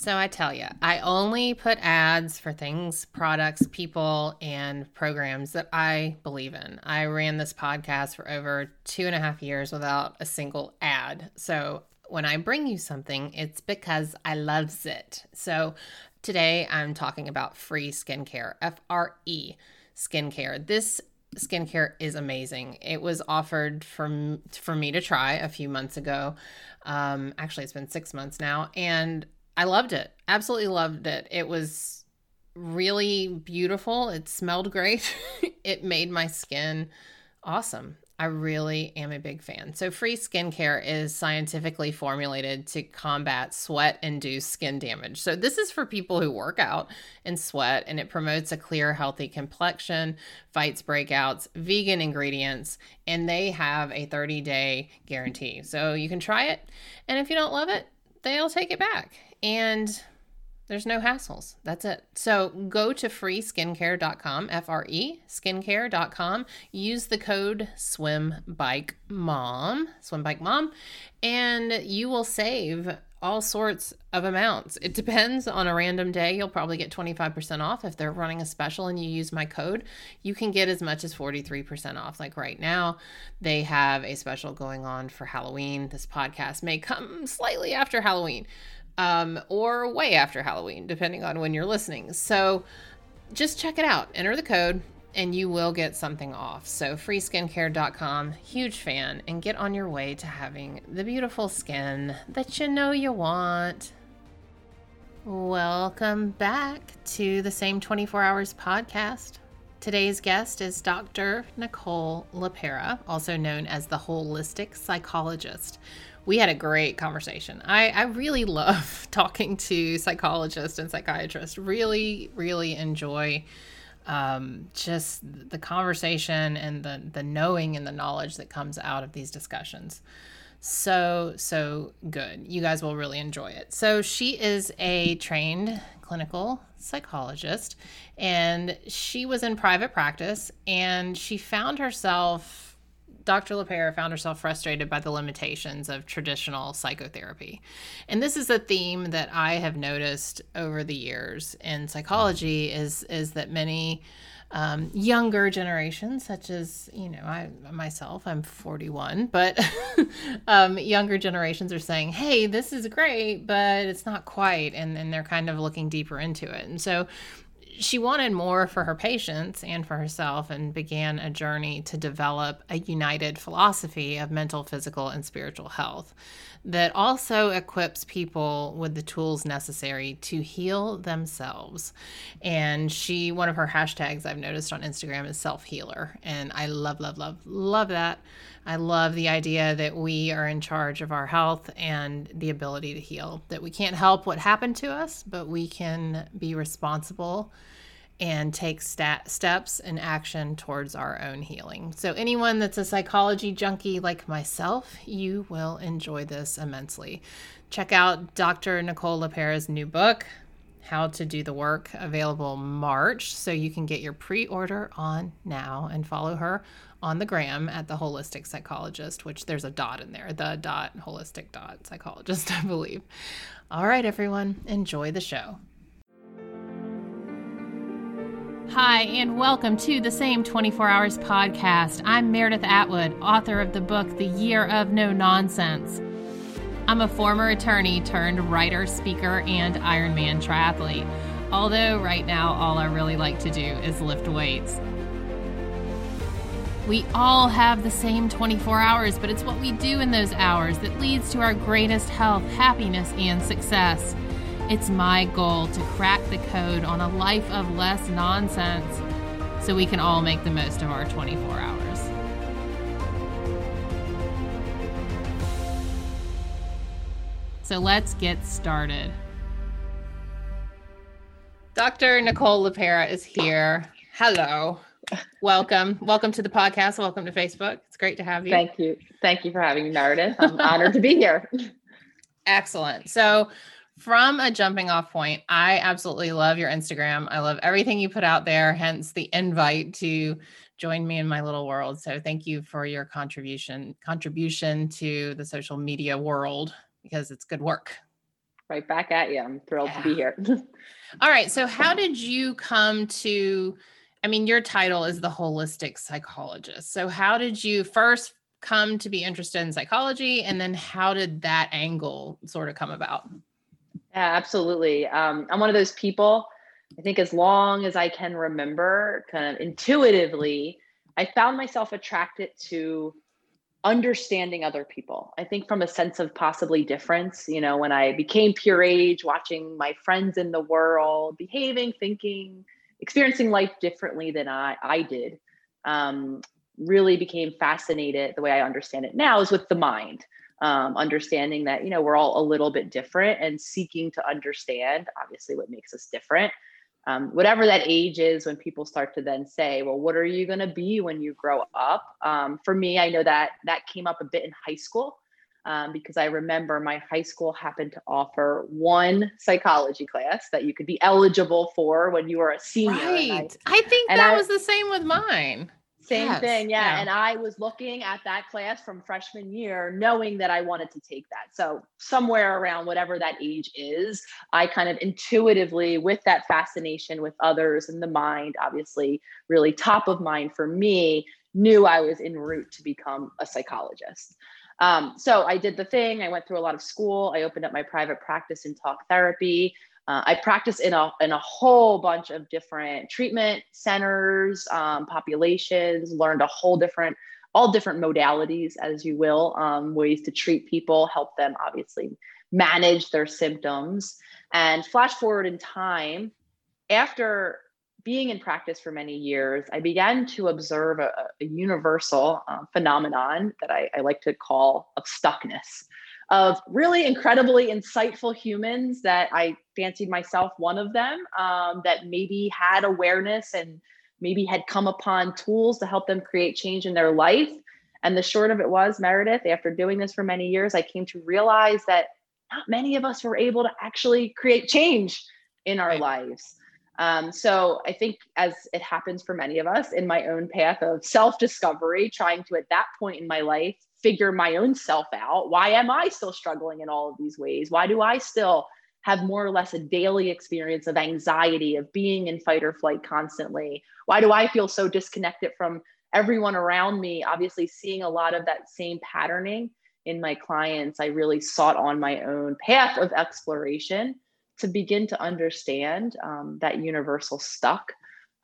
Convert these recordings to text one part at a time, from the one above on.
So I tell you, I only put ads for things, products, people, and programs that I believe in. I ran this podcast for over two and a half years without a single ad. So when I bring you something, it's because I loves it. So today I'm talking about free skincare, F R E skincare. This skincare is amazing. It was offered for for me to try a few months ago. Um, actually, it's been six months now, and I loved it. Absolutely loved it. It was really beautiful. It smelled great. it made my skin awesome. I really am a big fan. So, free skincare is scientifically formulated to combat sweat induced skin damage. So, this is for people who work out and sweat, and it promotes a clear, healthy complexion, fights breakouts, vegan ingredients, and they have a 30 day guarantee. So, you can try it, and if you don't love it, they'll take it back. And there's no hassles. That's it. So go to freeskincare.com, F R E, skincare.com. Use the code SWIMBIKEMOM, SWIMBIKEMOM, and you will save all sorts of amounts. It depends on a random day. You'll probably get 25% off if they're running a special and you use my code. You can get as much as 43% off. Like right now, they have a special going on for Halloween. This podcast may come slightly after Halloween um, or way after Halloween, depending on when you're listening. So just check it out. Enter the code and you will get something off. So, freeskincare.com, huge fan, and get on your way to having the beautiful skin that you know you want. Welcome back to the Same 24 Hours podcast. Today's guest is Dr. Nicole LePera, also known as the Holistic Psychologist we had a great conversation. I, I really love talking to psychologists and psychiatrists. Really, really enjoy um, just the conversation and the the knowing and the knowledge that comes out of these discussions. So so good. You guys will really enjoy it. So she is a trained clinical psychologist and she was in private practice and she found herself Dr. LePera found herself frustrated by the limitations of traditional psychotherapy. And this is a theme that I have noticed over the years in psychology is, is that many um, younger generations, such as, you know, I myself, I'm 41, but um, younger generations are saying, hey, this is great, but it's not quite. And then they're kind of looking deeper into it. And so she wanted more for her patients and for herself and began a journey to develop a united philosophy of mental, physical, and spiritual health that also equips people with the tools necessary to heal themselves. And she, one of her hashtags I've noticed on Instagram is self healer. And I love, love, love, love that. I love the idea that we are in charge of our health and the ability to heal, that we can't help what happened to us, but we can be responsible and take stat- steps and action towards our own healing. So, anyone that's a psychology junkie like myself, you will enjoy this immensely. Check out Dr. Nicole LePera's new book, How to Do the Work, available March. So, you can get your pre order on now and follow her on the gram at the holistic psychologist, which there's a dot in there, the dot holistic dot psychologist, I believe. All right, everyone, enjoy the show. Hi, and welcome to the Same 24 Hours podcast. I'm Meredith Atwood, author of the book The Year of No Nonsense. I'm a former attorney turned writer, speaker, and Ironman triathlete. Although, right now, all I really like to do is lift weights. We all have the same 24 hours, but it's what we do in those hours that leads to our greatest health, happiness, and success. It's my goal to crack the code on a life of less nonsense so we can all make the most of our 24 hours. So let's get started. Dr. Nicole LePera is here. Hello. Welcome. Welcome to the podcast. Welcome to Facebook. It's great to have you. Thank you. Thank you for having me, Meredith. I'm honored to be here. Excellent. So, from a jumping off point, I absolutely love your Instagram. I love everything you put out there, hence the invite to join me in my little world. So thank you for your contribution contribution to the social media world because it's good work. Right back at you. I'm thrilled yeah. to be here. All right. So, how did you come to? I mean, your title is the holistic psychologist. So, how did you first come to be interested in psychology? And then, how did that angle sort of come about? Yeah, absolutely. Um, I'm one of those people, I think, as long as I can remember, kind of intuitively, I found myself attracted to understanding other people. I think from a sense of possibly difference, you know, when I became pure age, watching my friends in the world behaving, thinking, experiencing life differently than I, I did, um, really became fascinated. The way I understand it now is with the mind, um, understanding that, you know, we're all a little bit different and seeking to understand, obviously, what makes us different um, whatever that age is when people start to then say well what are you going to be when you grow up um, for me i know that that came up a bit in high school um, because i remember my high school happened to offer one psychology class that you could be eligible for when you were a senior right i, I think that I, was the same with mine same yes. thing. Yeah. yeah. And I was looking at that class from freshman year, knowing that I wanted to take that. So, somewhere around whatever that age is, I kind of intuitively, with that fascination with others and the mind, obviously, really top of mind for me, knew I was en route to become a psychologist. Um, so I did the thing. I went through a lot of school. I opened up my private practice in talk therapy. Uh, I practice in a in a whole bunch of different treatment centers, um, populations. Learned a whole different, all different modalities, as you will, um, ways to treat people, help them obviously manage their symptoms. And flash forward in time, after being in practice for many years, I began to observe a, a universal uh, phenomenon that I, I like to call of stuckness of really incredibly insightful humans that I fancied myself one of them um, that maybe had awareness and maybe had come upon tools to help them create change in their life. And the short of it was, Meredith, after doing this for many years, I came to realize that not many of us were able to actually create change in our right. lives. Um, so I think, as it happens for many of us, in my own path of self discovery, trying to at that point in my life figure my own self out. Why am I still struggling in all of these ways? Why do I still have more or less a daily experience of anxiety, of being in fight or flight constantly? Why do I feel so disconnected from everyone around me? Obviously, seeing a lot of that same patterning in my clients, I really sought on my own path of exploration to begin to understand um, that universal stuck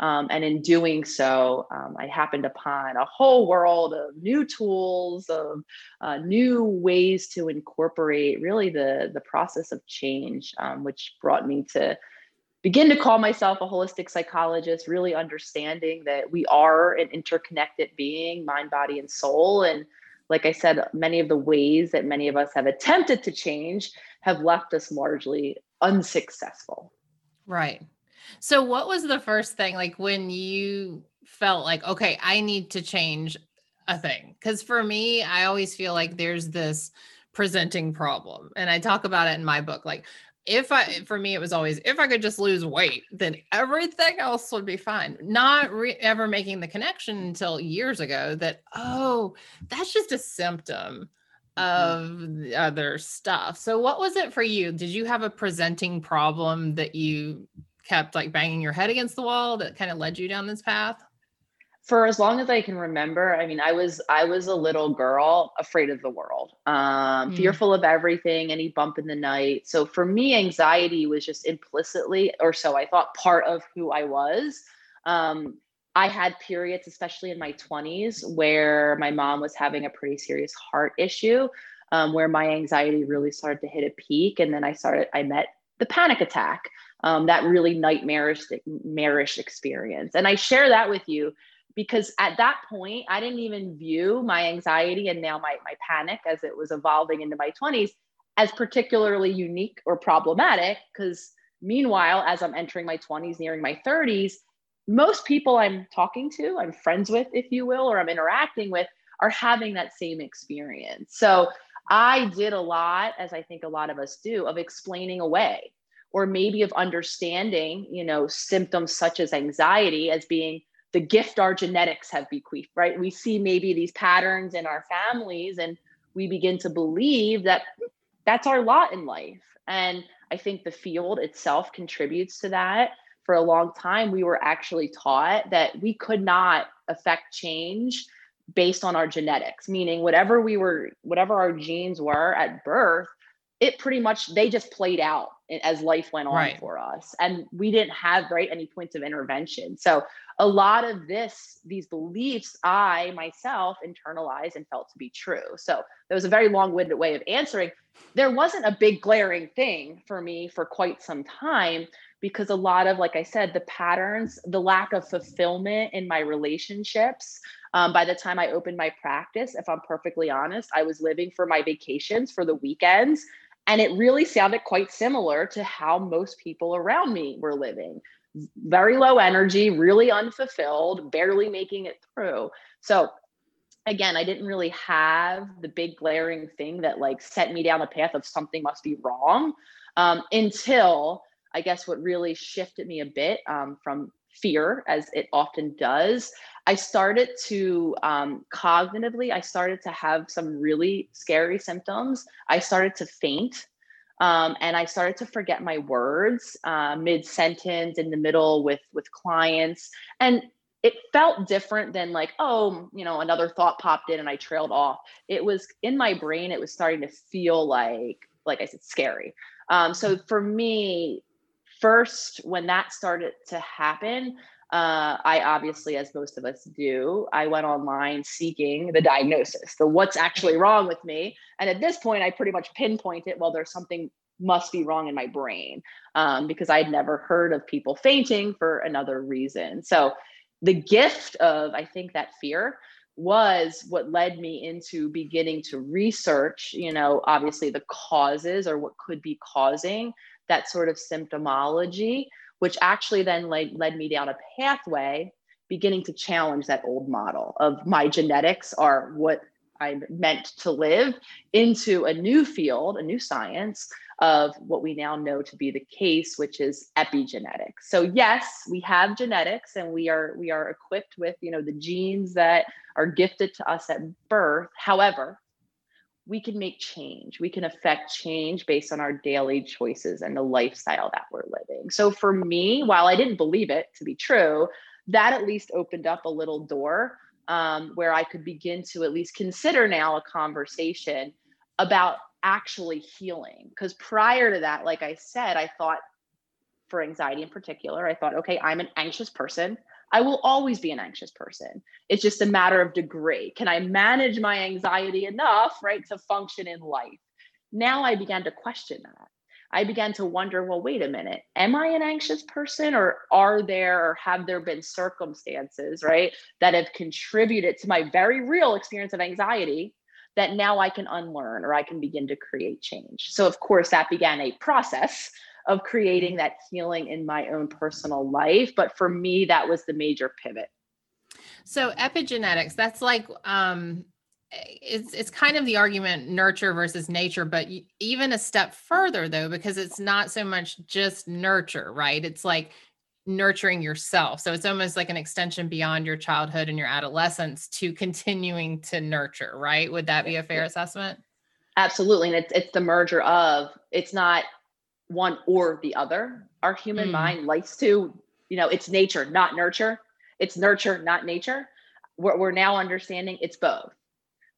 um, and in doing so, um, I happened upon a whole world of new tools, of uh, new ways to incorporate really the, the process of change, um, which brought me to begin to call myself a holistic psychologist, really understanding that we are an interconnected being, mind, body, and soul. And like I said, many of the ways that many of us have attempted to change have left us largely unsuccessful. Right. So, what was the first thing like when you felt like, okay, I need to change a thing? Because for me, I always feel like there's this presenting problem. And I talk about it in my book. Like, if I, for me, it was always, if I could just lose weight, then everything else would be fine. Not re- ever making the connection until years ago that, oh, that's just a symptom mm-hmm. of other stuff. So, what was it for you? Did you have a presenting problem that you kept like banging your head against the wall that kind of led you down this path? For as long as I can remember, I mean, I was I was a little girl afraid of the world, um, mm. fearful of everything, any bump in the night. So for me, anxiety was just implicitly, or so I thought, part of who I was. Um, I had periods, especially in my 20s, where my mom was having a pretty serious heart issue, um, where my anxiety really started to hit a peak. And then I started, I met the panic attack um, that really nightmarish, nightmarish experience. And I share that with you because at that point, I didn't even view my anxiety and now my, my panic as it was evolving into my 20s as particularly unique or problematic. Because meanwhile, as I'm entering my 20s, nearing my 30s, most people I'm talking to, I'm friends with, if you will, or I'm interacting with, are having that same experience. So I did a lot, as I think a lot of us do, of explaining away or maybe of understanding, you know, symptoms such as anxiety as being the gift our genetics have bequeathed, right? We see maybe these patterns in our families and we begin to believe that that's our lot in life. And I think the field itself contributes to that. For a long time, we were actually taught that we could not affect change based on our genetics, meaning whatever we were, whatever our genes were at birth, it pretty much they just played out as life went on right. for us and we didn't have right any points of intervention. So a lot of this these beliefs i myself internalized and felt to be true. So that was a very long-winded way of answering. There wasn't a big glaring thing for me for quite some time because a lot of like i said the patterns the lack of fulfillment in my relationships um, by the time i opened my practice if i'm perfectly honest i was living for my vacations for the weekends and it really sounded quite similar to how most people around me were living very low energy, really unfulfilled, barely making it through. So, again, I didn't really have the big glaring thing that like set me down the path of something must be wrong um, until I guess what really shifted me a bit um, from fear, as it often does, I started to um, cognitively, I started to have some really scary symptoms. I started to faint. Um, and I started to forget my words uh, mid sentence in the middle with with clients, and it felt different than like oh you know another thought popped in and I trailed off. It was in my brain. It was starting to feel like like I said scary. Um, so for me, first when that started to happen, uh, I obviously, as most of us do, I went online seeking the diagnosis, the what's actually wrong with me. And at this point, I pretty much pinpointed, well, there's something must be wrong in my brain um, because I'd never heard of people fainting for another reason. So the gift of, I think, that fear was what led me into beginning to research, you know, obviously the causes or what could be causing that sort of symptomology which actually then led, led me down a pathway beginning to challenge that old model of my genetics are what I'm meant to live into a new field, a new science of what we now know to be the case, which is epigenetics. So yes, we have genetics and we are we are equipped with, you know, the genes that are gifted to us at birth. However, we can make change. We can affect change based on our daily choices and the lifestyle that we're living. So for me, while I didn't believe it to be true, that at least opened up a little door um, where I could begin to at least consider now a conversation about actually healing. Because prior to that, like I said, I thought for anxiety in particular, I thought, okay, I'm an anxious person. I will always be an anxious person. It's just a matter of degree. Can I manage my anxiety enough, right, to function in life? Now I began to question that. I began to wonder, well, wait a minute, am I an anxious person or are there or have there been circumstances, right, that have contributed to my very real experience of anxiety that now I can unlearn or I can begin to create change? So, of course, that began a process of creating that healing in my own personal life. But for me, that was the major pivot. So epigenetics, that's like um it's it's kind of the argument nurture versus nature but even a step further though because it's not so much just nurture right it's like nurturing yourself so it's almost like an extension beyond your childhood and your adolescence to continuing to nurture right would that be a fair assessment absolutely and it's it's the merger of it's not one or the other. Our human mm. mind likes to, you know, it's nature, not nurture. It's nurture, not nature. We're, we're now understanding it's both,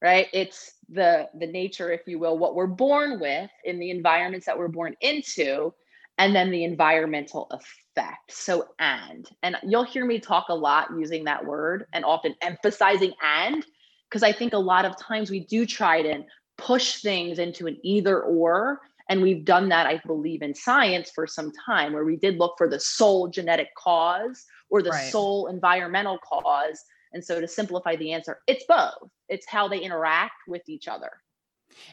right? It's the the nature, if you will, what we're born with in the environments that we're born into, and then the environmental effect. So and and you'll hear me talk a lot using that word and often emphasizing and because I think a lot of times we do try to push things into an either or and we've done that, I believe, in science for some time, where we did look for the sole genetic cause or the right. sole environmental cause. And so, to simplify the answer, it's both. It's how they interact with each other.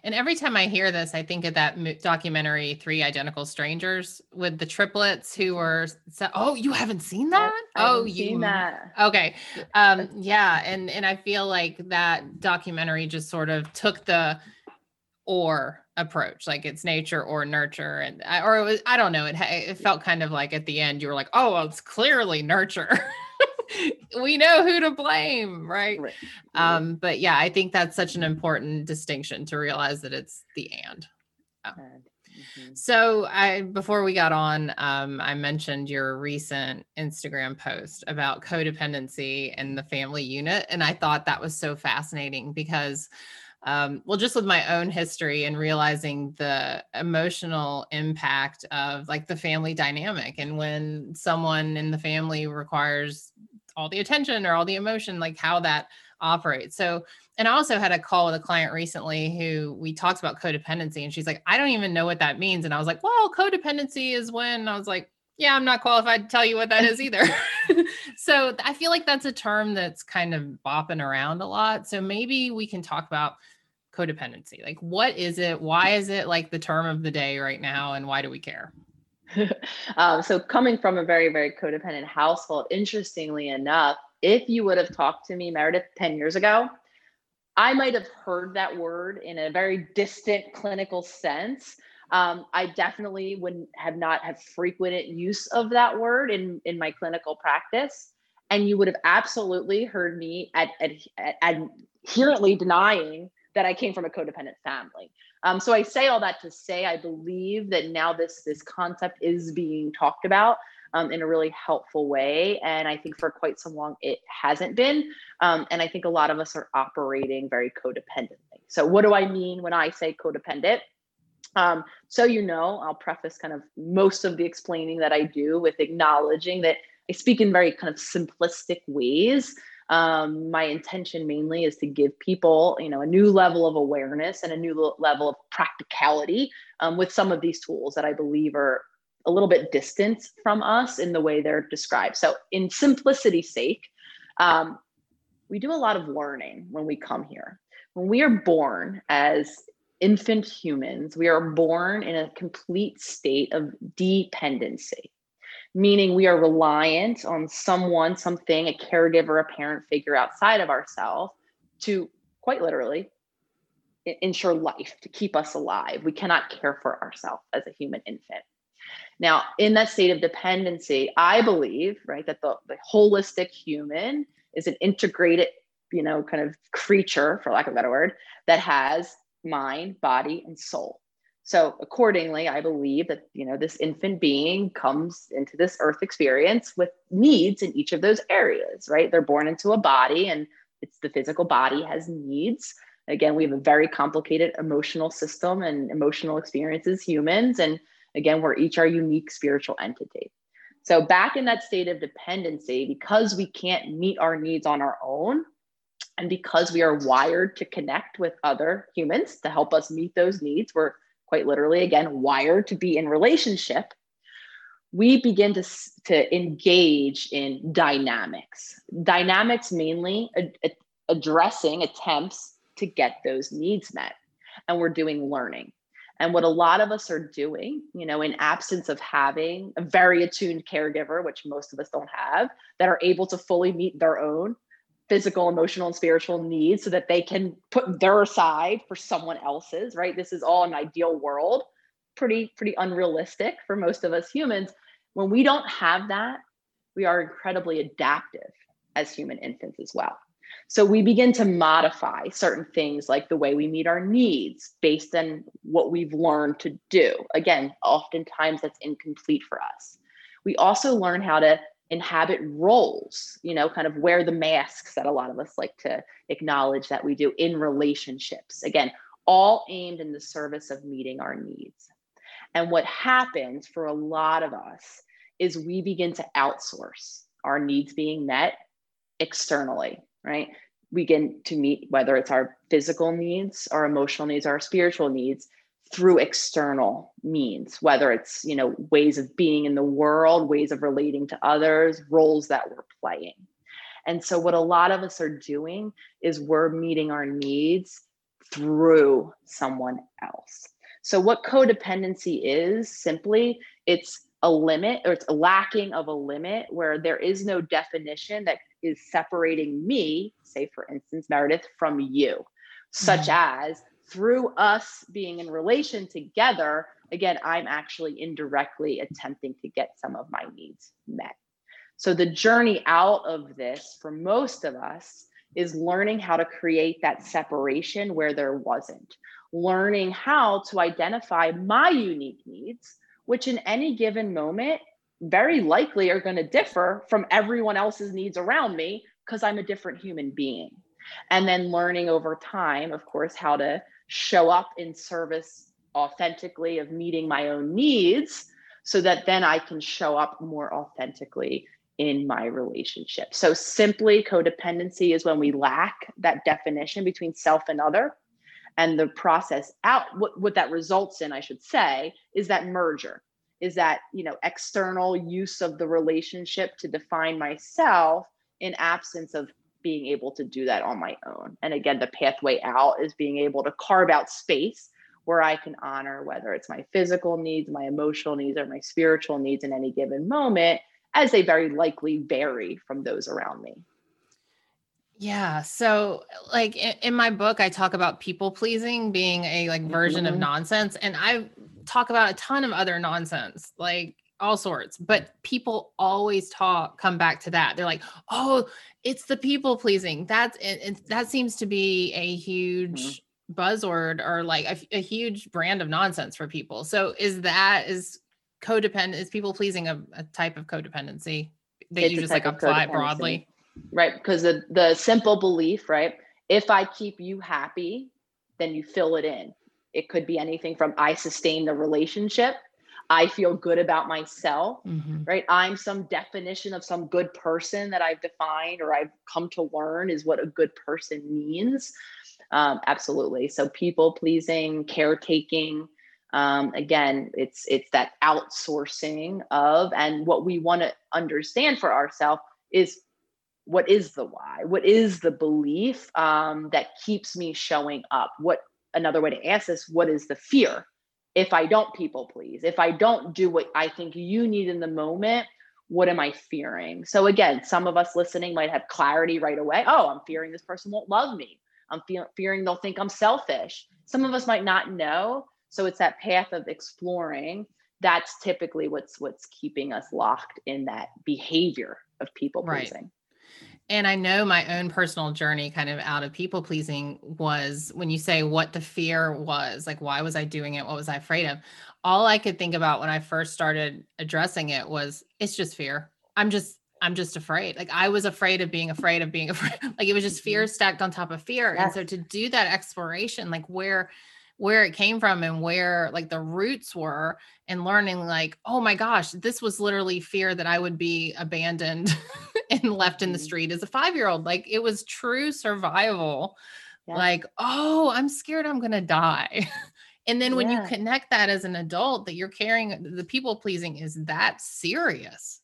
And every time I hear this, I think of that documentary, Three Identical Strangers, with the triplets who were. Oh, you haven't seen that? oh, you seen that? Okay, um, yeah, and and I feel like that documentary just sort of took the or approach like it's nature or nurture and or it was i don't know it it felt kind of like at the end you were like oh well, it's clearly nurture we know who to blame right? right um but yeah i think that's such an important distinction to realize that it's the and Oh. Mm-hmm. So I before we got on, um, I mentioned your recent Instagram post about codependency and the family unit, and I thought that was so fascinating because, um, well, just with my own history and realizing the emotional impact of like the family dynamic, and when someone in the family requires all the attention or all the emotion, like how that operates. So and I also had a call with a client recently who we talked about codependency, and she's like, I don't even know what that means. And I was like, Well, codependency is when I was like, Yeah, I'm not qualified to tell you what that is either. so I feel like that's a term that's kind of bopping around a lot. So maybe we can talk about codependency. Like, what is it? Why is it like the term of the day right now? And why do we care? um, so, coming from a very, very codependent household, interestingly enough, if you would have talked to me, Meredith, 10 years ago, I might have heard that word in a very distant clinical sense. Um, I definitely would have not have frequent use of that word in, in my clinical practice. And you would have absolutely heard me ad, ad, ad, adherently denying that I came from a codependent family. Um, so I say all that to say I believe that now this this concept is being talked about um, in a really helpful way. And I think for quite some long it hasn't been. Um, and I think a lot of us are operating very codependently. So, what do I mean when I say codependent? Um, so, you know, I'll preface kind of most of the explaining that I do with acknowledging that I speak in very kind of simplistic ways. Um, my intention mainly is to give people, you know, a new level of awareness and a new level of practicality um, with some of these tools that I believe are a little bit distant from us in the way they're described. So, in simplicity's sake, um, we do a lot of learning when we come here. When we are born as infant humans, we are born in a complete state of dependency, meaning we are reliant on someone, something, a caregiver, a parent figure outside of ourselves to quite literally ensure life, to keep us alive. We cannot care for ourselves as a human infant. Now, in that state of dependency, I believe, right, that the, the holistic human is an integrated, you know, kind of creature, for lack of a better word, that has mind, body, and soul. So accordingly, I believe that you know this infant being comes into this earth experience with needs in each of those areas, right? They're born into a body and it's the physical body has needs. Again, we have a very complicated emotional system and emotional experiences humans and Again, we're each our unique spiritual entity. So, back in that state of dependency, because we can't meet our needs on our own, and because we are wired to connect with other humans to help us meet those needs, we're quite literally, again, wired to be in relationship. We begin to, to engage in dynamics. Dynamics mainly addressing attempts to get those needs met. And we're doing learning. And what a lot of us are doing, you know, in absence of having a very attuned caregiver, which most of us don't have, that are able to fully meet their own physical, emotional, and spiritual needs so that they can put their aside for someone else's, right? This is all an ideal world, pretty, pretty unrealistic for most of us humans. When we don't have that, we are incredibly adaptive as human infants as well. So we begin to modify certain things like the way we meet our needs based on what we've learned to do. Again, oftentimes that's incomplete for us. We also learn how to inhabit roles, you know, kind of wear the masks that a lot of us like to acknowledge that we do in relationships. Again, all aimed in the service of meeting our needs. And what happens for a lot of us is we begin to outsource our needs being met externally right? We begin to meet whether it's our physical needs, our emotional needs, our spiritual needs through external means, whether it's, you know, ways of being in the world, ways of relating to others, roles that we're playing. And so what a lot of us are doing is we're meeting our needs through someone else. So what codependency is simply it's a limit or it's a lacking of a limit where there is no definition that is separating me, say for instance, Meredith, from you, such mm-hmm. as through us being in relation together, again, I'm actually indirectly attempting to get some of my needs met. So the journey out of this for most of us is learning how to create that separation where there wasn't, learning how to identify my unique needs, which in any given moment very likely are going to differ from everyone else's needs around me because I'm a different human being. And then learning over time, of course, how to show up in service authentically of meeting my own needs so that then I can show up more authentically in my relationship. So simply codependency is when we lack that definition between self and other. And the process out, what, what that results in, I should say, is that merger, is that, you know, external use of the relationship to define myself in absence of being able to do that on my own. And again, the pathway out is being able to carve out space where I can honor whether it's my physical needs, my emotional needs, or my spiritual needs in any given moment, as they very likely vary from those around me. Yeah. So, like in, in my book, I talk about people pleasing being a like version mm-hmm. of nonsense, and I talk about a ton of other nonsense, like all sorts. But people always talk, come back to that. They're like, "Oh, it's the people pleasing." That's it, it that seems to be a huge. Mm-hmm buzzword or like a, a, huge brand of nonsense for people. So is that is codependent is people pleasing a, a type of codependency that it's you just like apply broadly? Right. Because the, the simple belief, right? If I keep you happy, then you fill it in. It could be anything from I sustain the relationship. I feel good about myself, mm-hmm. right? I'm some definition of some good person that I've defined or I've come to learn is what a good person means. Um, absolutely. So people pleasing, caretaking. Um, again, it's it's that outsourcing of, and what we want to understand for ourselves is what is the why? What is the belief um, that keeps me showing up? What another way to ask this? What is the fear? If I don't people please, if I don't do what I think you need in the moment, what am I fearing? So again, some of us listening might have clarity right away. Oh, I'm fearing this person won't love me. I'm fe- fearing they'll think I'm selfish. Some of us might not know. So it's that path of exploring. That's typically what's what's keeping us locked in that behavior of people pleasing. Right. And I know my own personal journey kind of out of people pleasing was when you say what the fear was, like why was I doing it? What was I afraid of? All I could think about when I first started addressing it was it's just fear. I'm just I'm just afraid. Like I was afraid of being afraid of being afraid. Like it was just fear mm-hmm. stacked on top of fear. Yes. And so to do that exploration, like where where it came from and where like the roots were and learning like oh my gosh this was literally fear that i would be abandoned and left in the mm-hmm. street as a 5 year old like it was true survival yeah. like oh i'm scared i'm going to die and then when yeah. you connect that as an adult that you're carrying the people pleasing is that serious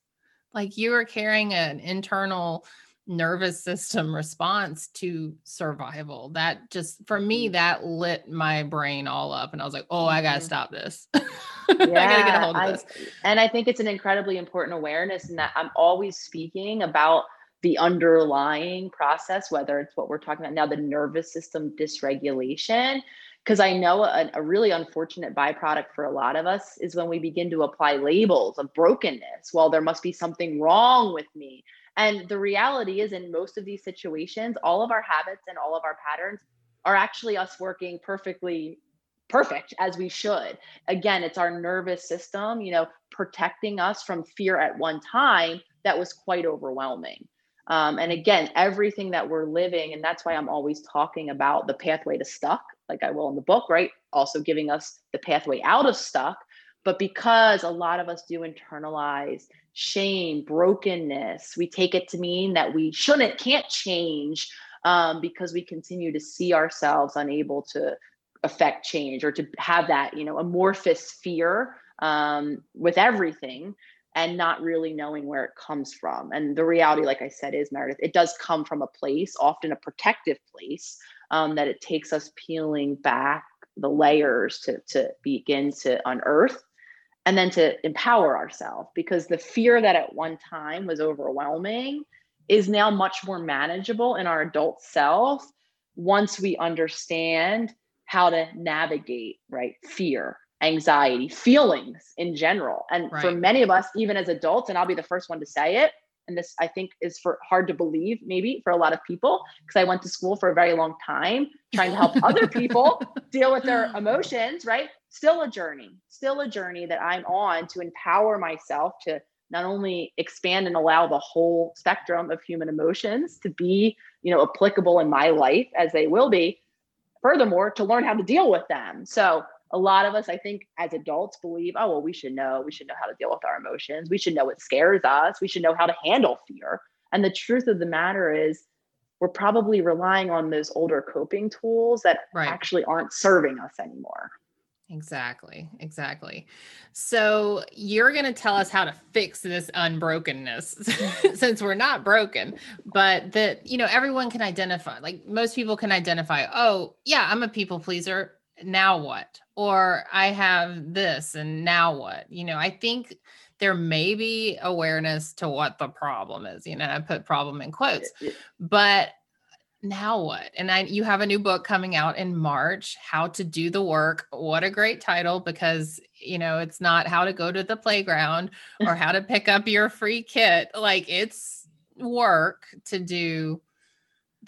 like you are carrying an internal nervous system response to survival. That just for me, mm-hmm. that lit my brain all up. And I was like, oh, I gotta mm-hmm. stop this. yeah, I gotta get a hold of I, this. And I think it's an incredibly important awareness, and that I'm always speaking about the underlying process, whether it's what we're talking about now, the nervous system dysregulation, because I know a, a, really unfortunate byproduct for a lot of us is when we begin to apply labels of brokenness. Well, there must be something wrong with me. And the reality is, in most of these situations, all of our habits and all of our patterns are actually us working perfectly perfect as we should. Again, it's our nervous system, you know, protecting us from fear at one time that was quite overwhelming. Um, and again, everything that we're living, and that's why I'm always talking about the pathway to stuck like I will in the book, right? Also giving us the pathway out of stuck. But because a lot of us do internalize shame, brokenness, we take it to mean that we shouldn't, can't change um, because we continue to see ourselves unable to affect change or to have that, you know, amorphous fear um, with everything and not really knowing where it comes from. And the reality, like I said, is Meredith, it does come from a place, often a protective place, um, that it takes us peeling back the layers to, to begin to unearth and then to empower ourselves because the fear that at one time was overwhelming is now much more manageable in our adult self once we understand how to navigate right fear anxiety feelings in general and right. for many of us even as adults and i'll be the first one to say it and this I think is for hard to believe maybe for a lot of people because I went to school for a very long time trying to help other people deal with their emotions, right? Still a journey, still a journey that I'm on to empower myself to not only expand and allow the whole spectrum of human emotions to be, you know, applicable in my life as they will be, furthermore to learn how to deal with them. So a lot of us, I think, as adults believe, oh, well, we should know, we should know how to deal with our emotions. We should know what scares us. We should know how to handle fear. And the truth of the matter is, we're probably relying on those older coping tools that right. actually aren't serving us anymore. Exactly. Exactly. So you're going to tell us how to fix this unbrokenness since we're not broken, but that, you know, everyone can identify, like most people can identify, oh, yeah, I'm a people pleaser. Now what? Or I have this and now what? You know, I think there may be awareness to what the problem is. You know, I put problem in quotes, but now what? And I you have a new book coming out in March, How to Do the Work. What a great title because you know, it's not how to go to the playground or how to pick up your free kit. Like it's work to do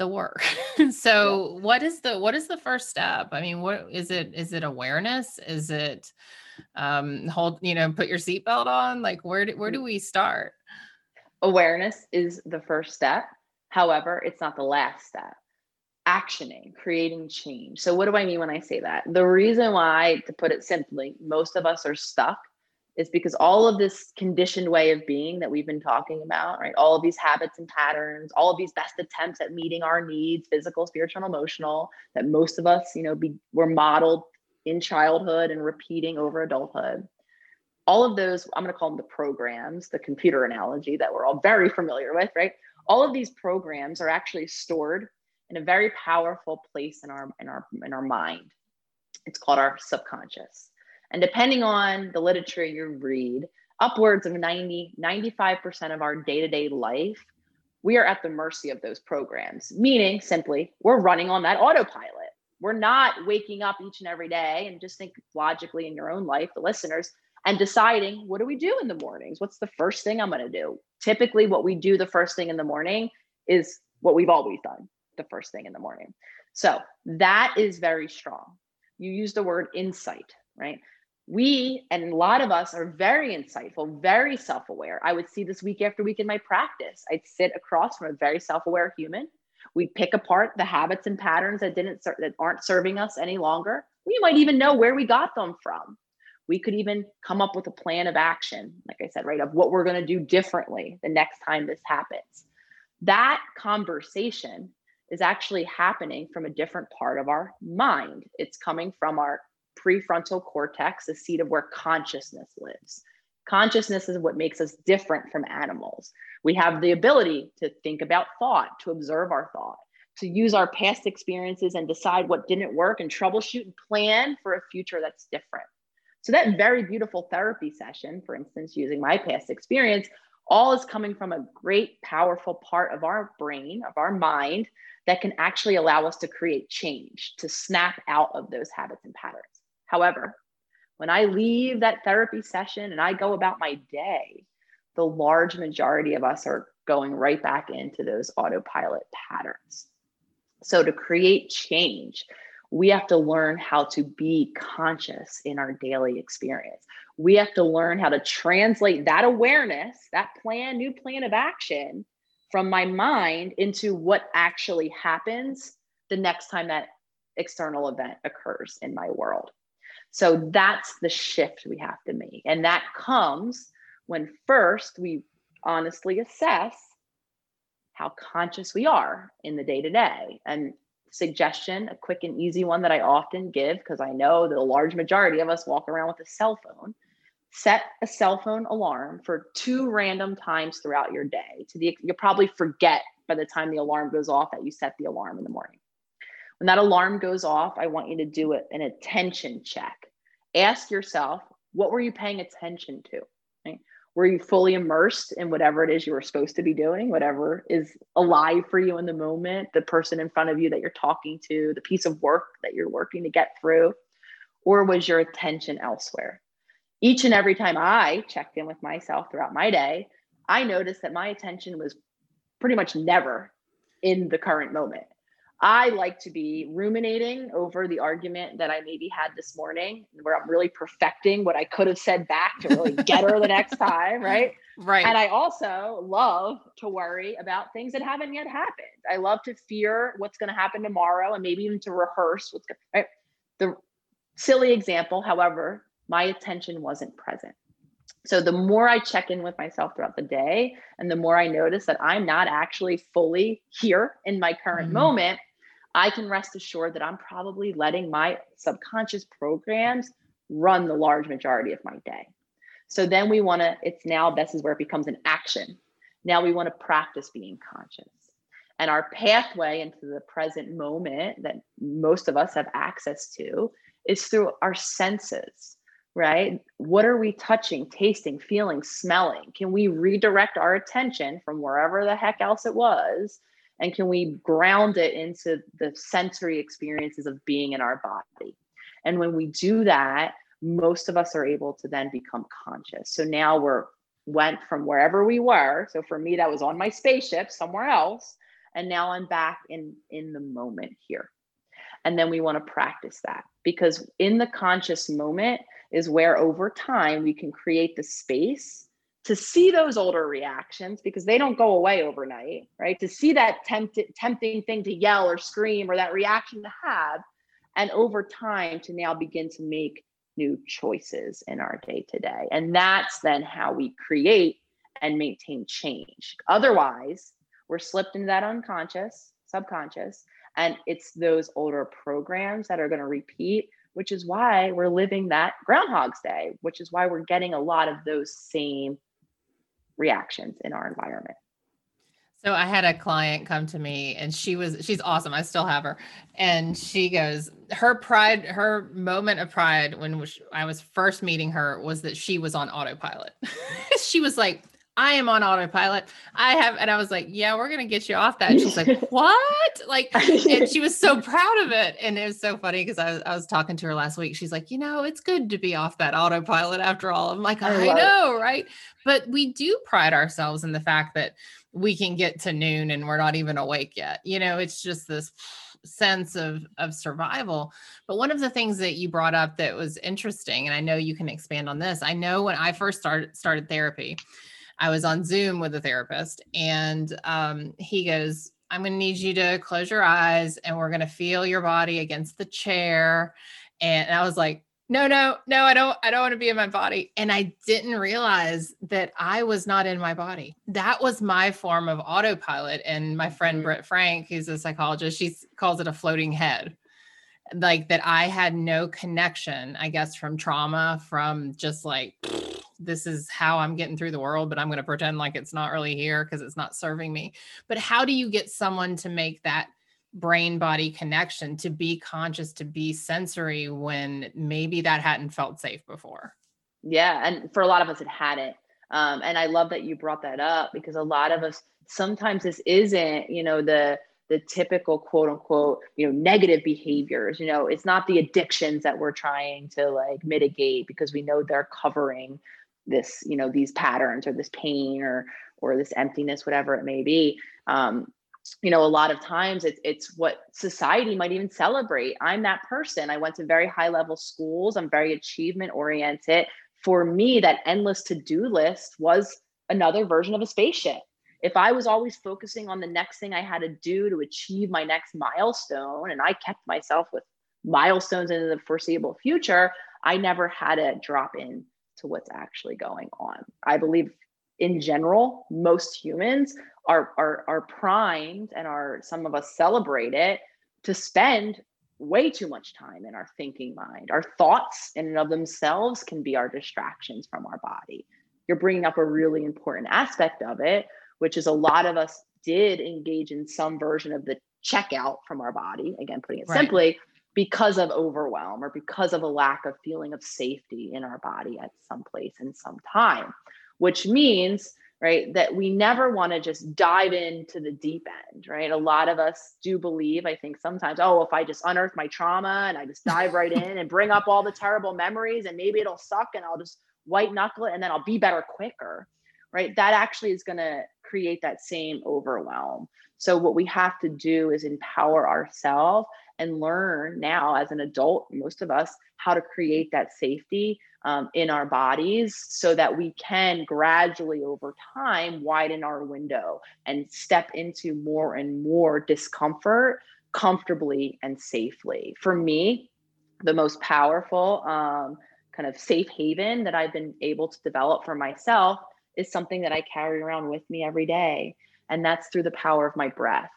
the work. so yeah. what is the what is the first step? I mean, what is it is it awareness? Is it um hold, you know, put your seatbelt on? Like where do, where do we start? Awareness is the first step However, it's not the last step. Actioning, creating change. So, what do I mean when I say that? The reason why, to put it simply, most of us are stuck is because all of this conditioned way of being that we've been talking about, right? All of these habits and patterns, all of these best attempts at meeting our needs, physical, spiritual, and emotional, that most of us, you know, be, were modeled in childhood and repeating over adulthood. All of those, I'm going to call them the programs, the computer analogy that we're all very familiar with, right? all of these programs are actually stored in a very powerful place in our in our in our mind it's called our subconscious and depending on the literature you read upwards of 90 95% of our day-to-day life we are at the mercy of those programs meaning simply we're running on that autopilot we're not waking up each and every day and just think logically in your own life the listeners and deciding what do we do in the mornings? What's the first thing I'm going to do? Typically, what we do the first thing in the morning is what we've always done the first thing in the morning. So that is very strong. You use the word insight, right? We and a lot of us are very insightful, very self aware. I would see this week after week in my practice. I'd sit across from a very self aware human. We'd pick apart the habits and patterns that didn't that aren't serving us any longer. We might even know where we got them from we could even come up with a plan of action, like I said, right, of what we're going to do differently the next time this happens. That conversation is actually happening from a different part of our mind. It's coming from our prefrontal cortex, the seat of where consciousness lives. Consciousness is what makes us different from animals. We have the ability to think about thought, to observe our thought, to use our past experiences and decide what didn't work and troubleshoot and plan for a future that's different. So that very beautiful therapy session, for instance, using my past experience, all is coming from a great, powerful part of our brain, of our mind, that can actually allow us to create change, to snap out of those habits and patterns. However, when I leave that therapy session and I go about my day, the large majority of us are going right back into those autopilot patterns. So, to create change, we have to learn how to be conscious in our daily experience. We have to learn how to translate that awareness, that plan, new plan of action from my mind into what actually happens the next time that external event occurs in my world. So that's the shift we have to make. And that comes when first we honestly assess how conscious we are in the day to day. And suggestion, a quick and easy one that I often give because I know that a large majority of us walk around with a cell phone. Set a cell phone alarm for two random times throughout your day. To the you'll probably forget by the time the alarm goes off that you set the alarm in the morning. When that alarm goes off, I want you to do it an attention check. Ask yourself, what were you paying attention to? were you fully immersed in whatever it is you were supposed to be doing whatever is alive for you in the moment the person in front of you that you're talking to the piece of work that you're working to get through or was your attention elsewhere each and every time i checked in with myself throughout my day I noticed that my attention was pretty much never in the current moment. I like to be ruminating over the argument that I maybe had this morning, where I'm really perfecting what I could have said back to really get her the next time, right? Right. And I also love to worry about things that haven't yet happened. I love to fear what's going to happen tomorrow and maybe even to rehearse what's going right? The silly example, however, my attention wasn't present. So the more I check in with myself throughout the day and the more I notice that I'm not actually fully here in my current mm-hmm. moment, I can rest assured that I'm probably letting my subconscious programs run the large majority of my day. So then we want to, it's now, this is where it becomes an action. Now we want to practice being conscious. And our pathway into the present moment that most of us have access to is through our senses, right? What are we touching, tasting, feeling, smelling? Can we redirect our attention from wherever the heck else it was and can we ground it into the sensory experiences of being in our body? And when we do that most of us are able to then become conscious. So now we're went from wherever we were. So for me that was on my spaceship somewhere else. And now i'm back in in the moment here. And then we want to practice that because in the conscious moment is where over time we can create the space to see those older reactions because they don't go away overnight, right? To see that tempted, tempting thing to yell or scream or that reaction to have, and over time to now begin to make new choices in our day to day. And that's then how we create and maintain change. Otherwise, we're slipped into that unconscious, subconscious, and it's those older programs that are going to repeat which is why we're living that groundhog's day which is why we're getting a lot of those same reactions in our environment. So I had a client come to me and she was she's awesome. I still have her. And she goes, her pride, her moment of pride when I was first meeting her was that she was on autopilot. she was like, I am on autopilot. I have, and I was like, yeah, we're gonna get you off that. And she's like, what? Like, and she was so proud of it. And it was so funny because I was, I was talking to her last week. She's like, you know, it's good to be off that autopilot after all. I'm like, I, I know, it. right? But we do pride ourselves in the fact that we can get to noon and we're not even awake yet. You know, it's just this sense of of survival but one of the things that you brought up that was interesting and i know you can expand on this i know when i first started started therapy I was on Zoom with a therapist, and um, he goes, I'm going to need you to close your eyes and we're going to feel your body against the chair. And I was like, no, no, no, I don't, I don't want to be in my body. And I didn't realize that I was not in my body. That was my form of autopilot. And my friend mm-hmm. Britt Frank, who's a psychologist, she calls it a floating head. Like that I had no connection, I guess, from trauma, from just like this is how I'm getting through the world, but I'm going to pretend like it's not really here because it's not serving me. But how do you get someone to make that brain body connection, to be conscious, to be sensory when maybe that hadn't felt safe before? Yeah. And for a lot of us, it hadn't. Um, and I love that you brought that up because a lot of us sometimes this isn't, you know, the, the typical quote unquote you know negative behaviors you know it's not the addictions that we're trying to like mitigate because we know they're covering this you know these patterns or this pain or or this emptiness whatever it may be um, you know a lot of times it's it's what society might even celebrate. I'm that person. I went to very high level schools. I'm very achievement oriented. For me that endless to-do list was another version of a spaceship. If i was always focusing on the next thing i had to do to achieve my next milestone and i kept myself with milestones in the foreseeable future i never had to drop in to what's actually going on. I believe in general, most humans are, are, are primed and are some of us celebrate it to spend way too much time in our thinking mind. Our thoughts in and of themselves can be our distractions from our body. You're bringing up a really important aspect of it, which is a lot of us did engage in some version of the checkout from our body. Again, putting it right. simply, because of overwhelm or because of a lack of feeling of safety in our body at some place in some time which means right that we never want to just dive into the deep end right a lot of us do believe i think sometimes oh if i just unearth my trauma and i just dive right in and bring up all the terrible memories and maybe it'll suck and i'll just white knuckle it and then i'll be better quicker right? That actually is going to create that same overwhelm. So, what we have to do is empower ourselves and learn now as an adult, most of us, how to create that safety um, in our bodies so that we can gradually over time widen our window and step into more and more discomfort comfortably and safely. For me, the most powerful um, kind of safe haven that I've been able to develop for myself is something that I carry around with me every day. And that's through the power of my breath.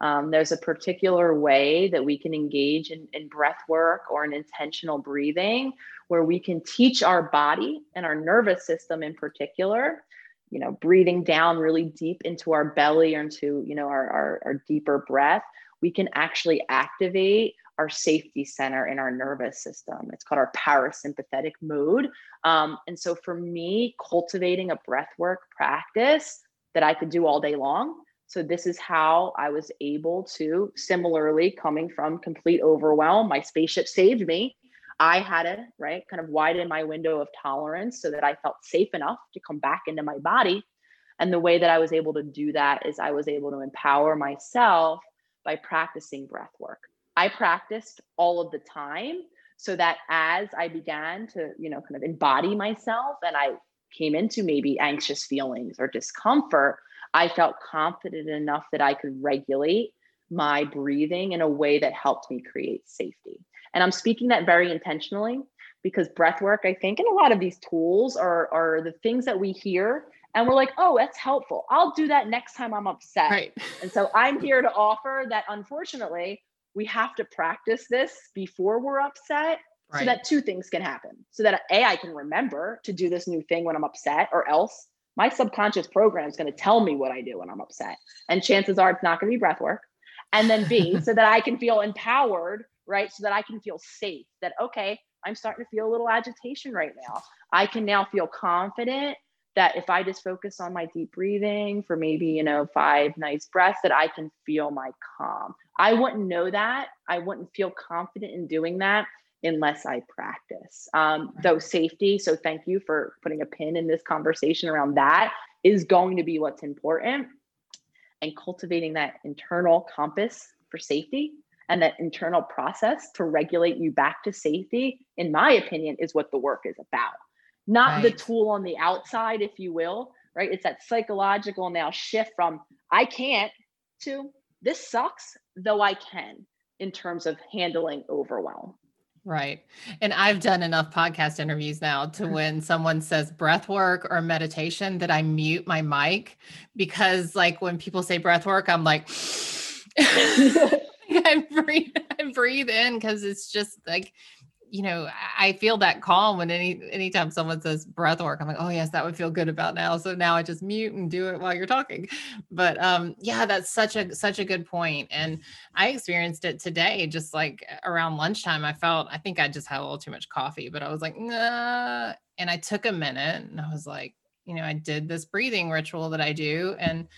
Um, there's a particular way that we can engage in, in breath work or in intentional breathing where we can teach our body and our nervous system in particular you know breathing down really deep into our belly or into you know our, our, our deeper breath we can actually activate our safety center in our nervous system. It's called our parasympathetic mode. Um, and so for me, cultivating a breathwork practice that I could do all day long. So this is how I was able to, similarly, coming from complete overwhelm, my spaceship saved me. I had to, right, kind of widen my window of tolerance so that I felt safe enough to come back into my body. And the way that I was able to do that is I was able to empower myself by practicing breath work. I practiced all of the time so that as I began to, you know, kind of embody myself and I came into maybe anxious feelings or discomfort, I felt confident enough that I could regulate my breathing in a way that helped me create safety. And I'm speaking that very intentionally because breath work, I think, and a lot of these tools are, are the things that we hear and we're like, oh, that's helpful. I'll do that next time I'm upset. Right. And so I'm here to offer that unfortunately, we have to practice this before we're upset right. so that two things can happen. So that A, I can remember to do this new thing when I'm upset, or else my subconscious program is going to tell me what I do when I'm upset. And chances are it's not going to be breath work. And then B, so that I can feel empowered, right? So that I can feel safe that, okay, I'm starting to feel a little agitation right now. I can now feel confident that if I just focus on my deep breathing for maybe, you know, five nice breaths, that I can feel my calm. I wouldn't know that. I wouldn't feel confident in doing that unless I practice. Um, though safety, so thank you for putting a pin in this conversation around that, is going to be what's important. And cultivating that internal compass for safety and that internal process to regulate you back to safety, in my opinion, is what the work is about not right. the tool on the outside, if you will, right? It's that psychological now shift from I can't to this sucks, though I can in terms of handling overwhelm. Right. And I've done enough podcast interviews now to when someone says breath work or meditation that I mute my mic because like when people say breath work, I'm like I breathe I breathe in because it's just like you know, I feel that calm when any anytime someone says breath work, I'm like, oh yes, that would feel good about now. So now I just mute and do it while you're talking. But um, yeah, that's such a such a good point. And I experienced it today, just like around lunchtime. I felt I think I just had a little too much coffee, but I was like, nah. And I took a minute and I was like, you know, I did this breathing ritual that I do and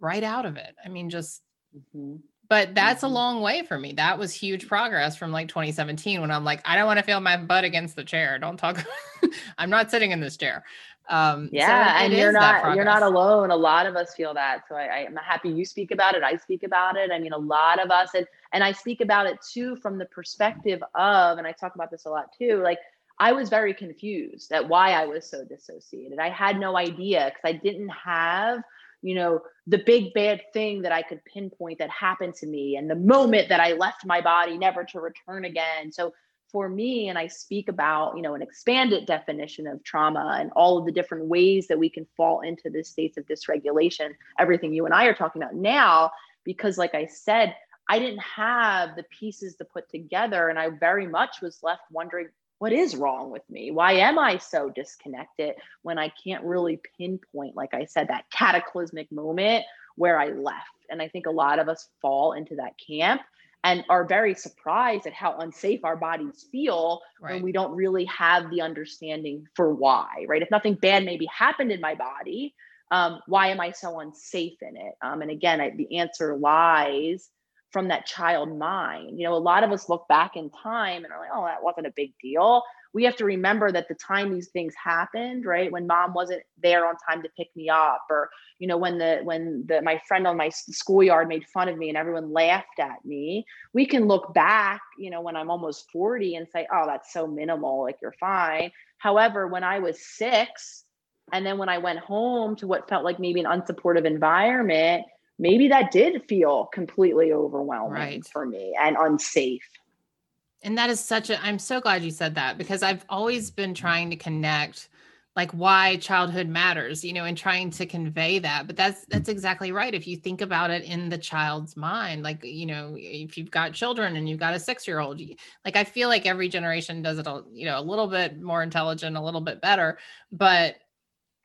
right out of it. I mean, just mm-hmm but that's a mm-hmm. long way for me. That was huge progress from like 2017 when I'm like, I don't want to feel my butt against the chair. Don't talk. I'm not sitting in this chair. Um, yeah, so and you're not you're not alone. A lot of us feel that. So I, I'm happy you speak about it. I speak about it. I mean, a lot of us, and and I speak about it too from the perspective of, and I talk about this a lot too. Like I was very confused at why I was so dissociated. I had no idea because I didn't have you know, the big bad thing that I could pinpoint that happened to me and the moment that I left my body never to return again. So for me, and I speak about, you know, an expanded definition of trauma and all of the different ways that we can fall into this states of dysregulation, everything you and I are talking about now, because like I said, I didn't have the pieces to put together. And I very much was left wondering, what is wrong with me? Why am I so disconnected when I can't really pinpoint, like I said, that cataclysmic moment where I left? And I think a lot of us fall into that camp and are very surprised at how unsafe our bodies feel right. when we don't really have the understanding for why, right? If nothing bad maybe happened in my body, um, why am I so unsafe in it? Um, and again, I, the answer lies from that child mind. You know, a lot of us look back in time and are like, oh, that wasn't a big deal. we have to remember that the time these things happened, right? When mom wasn't there on time to pick me up, or you know, when the when the my friend on my schoolyard made fun of me and everyone laughed at me, we can look back, you know, when I'm almost 40 and say, oh, that's so minimal, like you're fine. However, when I was six, and then when I went home to what felt like maybe an unsupportive environment, maybe that did feel completely overwhelming right. for me and unsafe. And that is such a, I'm so glad you said that because I've always been trying to connect like why childhood matters you know and trying to convey that but that's that's exactly right if you think about it in the child's mind like you know if you've got children and you've got a 6 year old like i feel like every generation does it a, you know a little bit more intelligent a little bit better but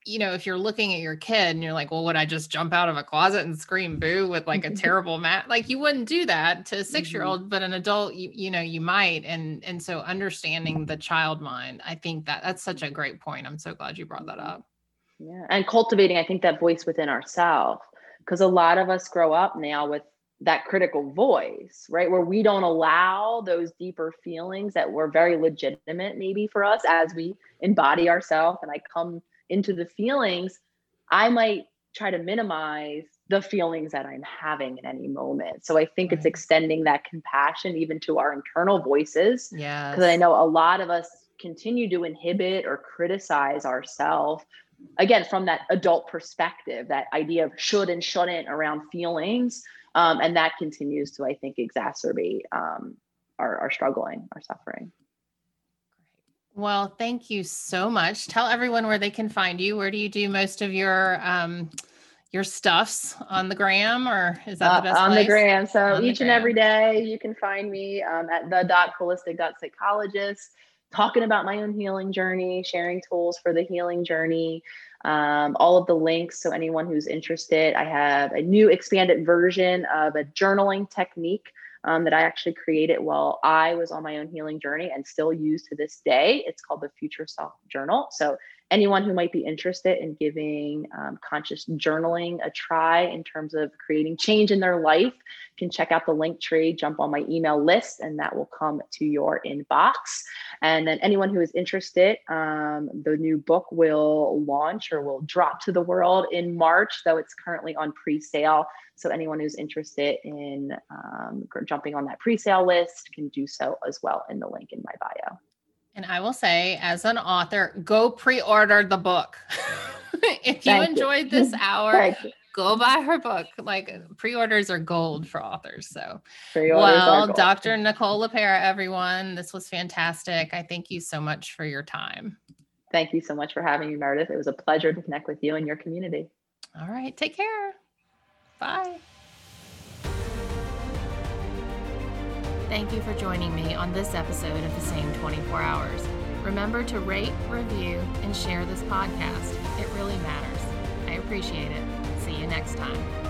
you know, if you're looking at your kid and you're like, well, would I just jump out of a closet and scream boo with like a terrible mat? Like you wouldn't do that to a six year old, mm-hmm. but an adult, you, you know, you might. And, and so understanding the child mind, I think that that's such a great point. I'm so glad you brought that up. Yeah. And cultivating, I think that voice within ourselves, because a lot of us grow up now with that critical voice, right? Where we don't allow those deeper feelings that were very legitimate, maybe for us as we embody ourselves. And I come into the feelings, I might try to minimize the feelings that I'm having in any moment. So I think right. it's extending that compassion even to our internal voices. Yeah. Because I know a lot of us continue to inhibit or criticize ourselves again from that adult perspective, that idea of should and shouldn't around feelings. Um, and that continues to, I think, exacerbate um, our, our struggling, our suffering. Well, thank you so much. Tell everyone where they can find you. Where do you do most of your um, your stuffs on the gram, or is that the best uh, on place? the gram? So on each and every day, you can find me um, at the dot holistic dot psychologist, talking about my own healing journey, sharing tools for the healing journey. Um, all of the links. So anyone who's interested, I have a new expanded version of a journaling technique um, that I actually created while I was on my own healing journey and still use to this day. It's called the Future Self Journal. So, anyone who might be interested in giving um, conscious journaling a try in terms of creating change in their life can check out the link tree, jump on my email list, and that will come to your inbox. And then, anyone who is interested, um, the new book will launch or will drop to the world in March, though it's currently on pre sale. So anyone who's interested in um, jumping on that pre-sale list can do so as well in the link in my bio. And I will say, as an author, go pre-order the book. if you Thank enjoyed you. this hour, go buy her book. Like pre-orders are gold for authors. So, well, Dr. Nicole LePera, everyone, this was fantastic. I thank you so much for your time. Thank you so much for having me, Meredith. It was a pleasure to connect with you and your community. All right, take care. Bye. Thank you for joining me on this episode of The Same 24 Hours. Remember to rate, review, and share this podcast. It really matters. I appreciate it. See you next time.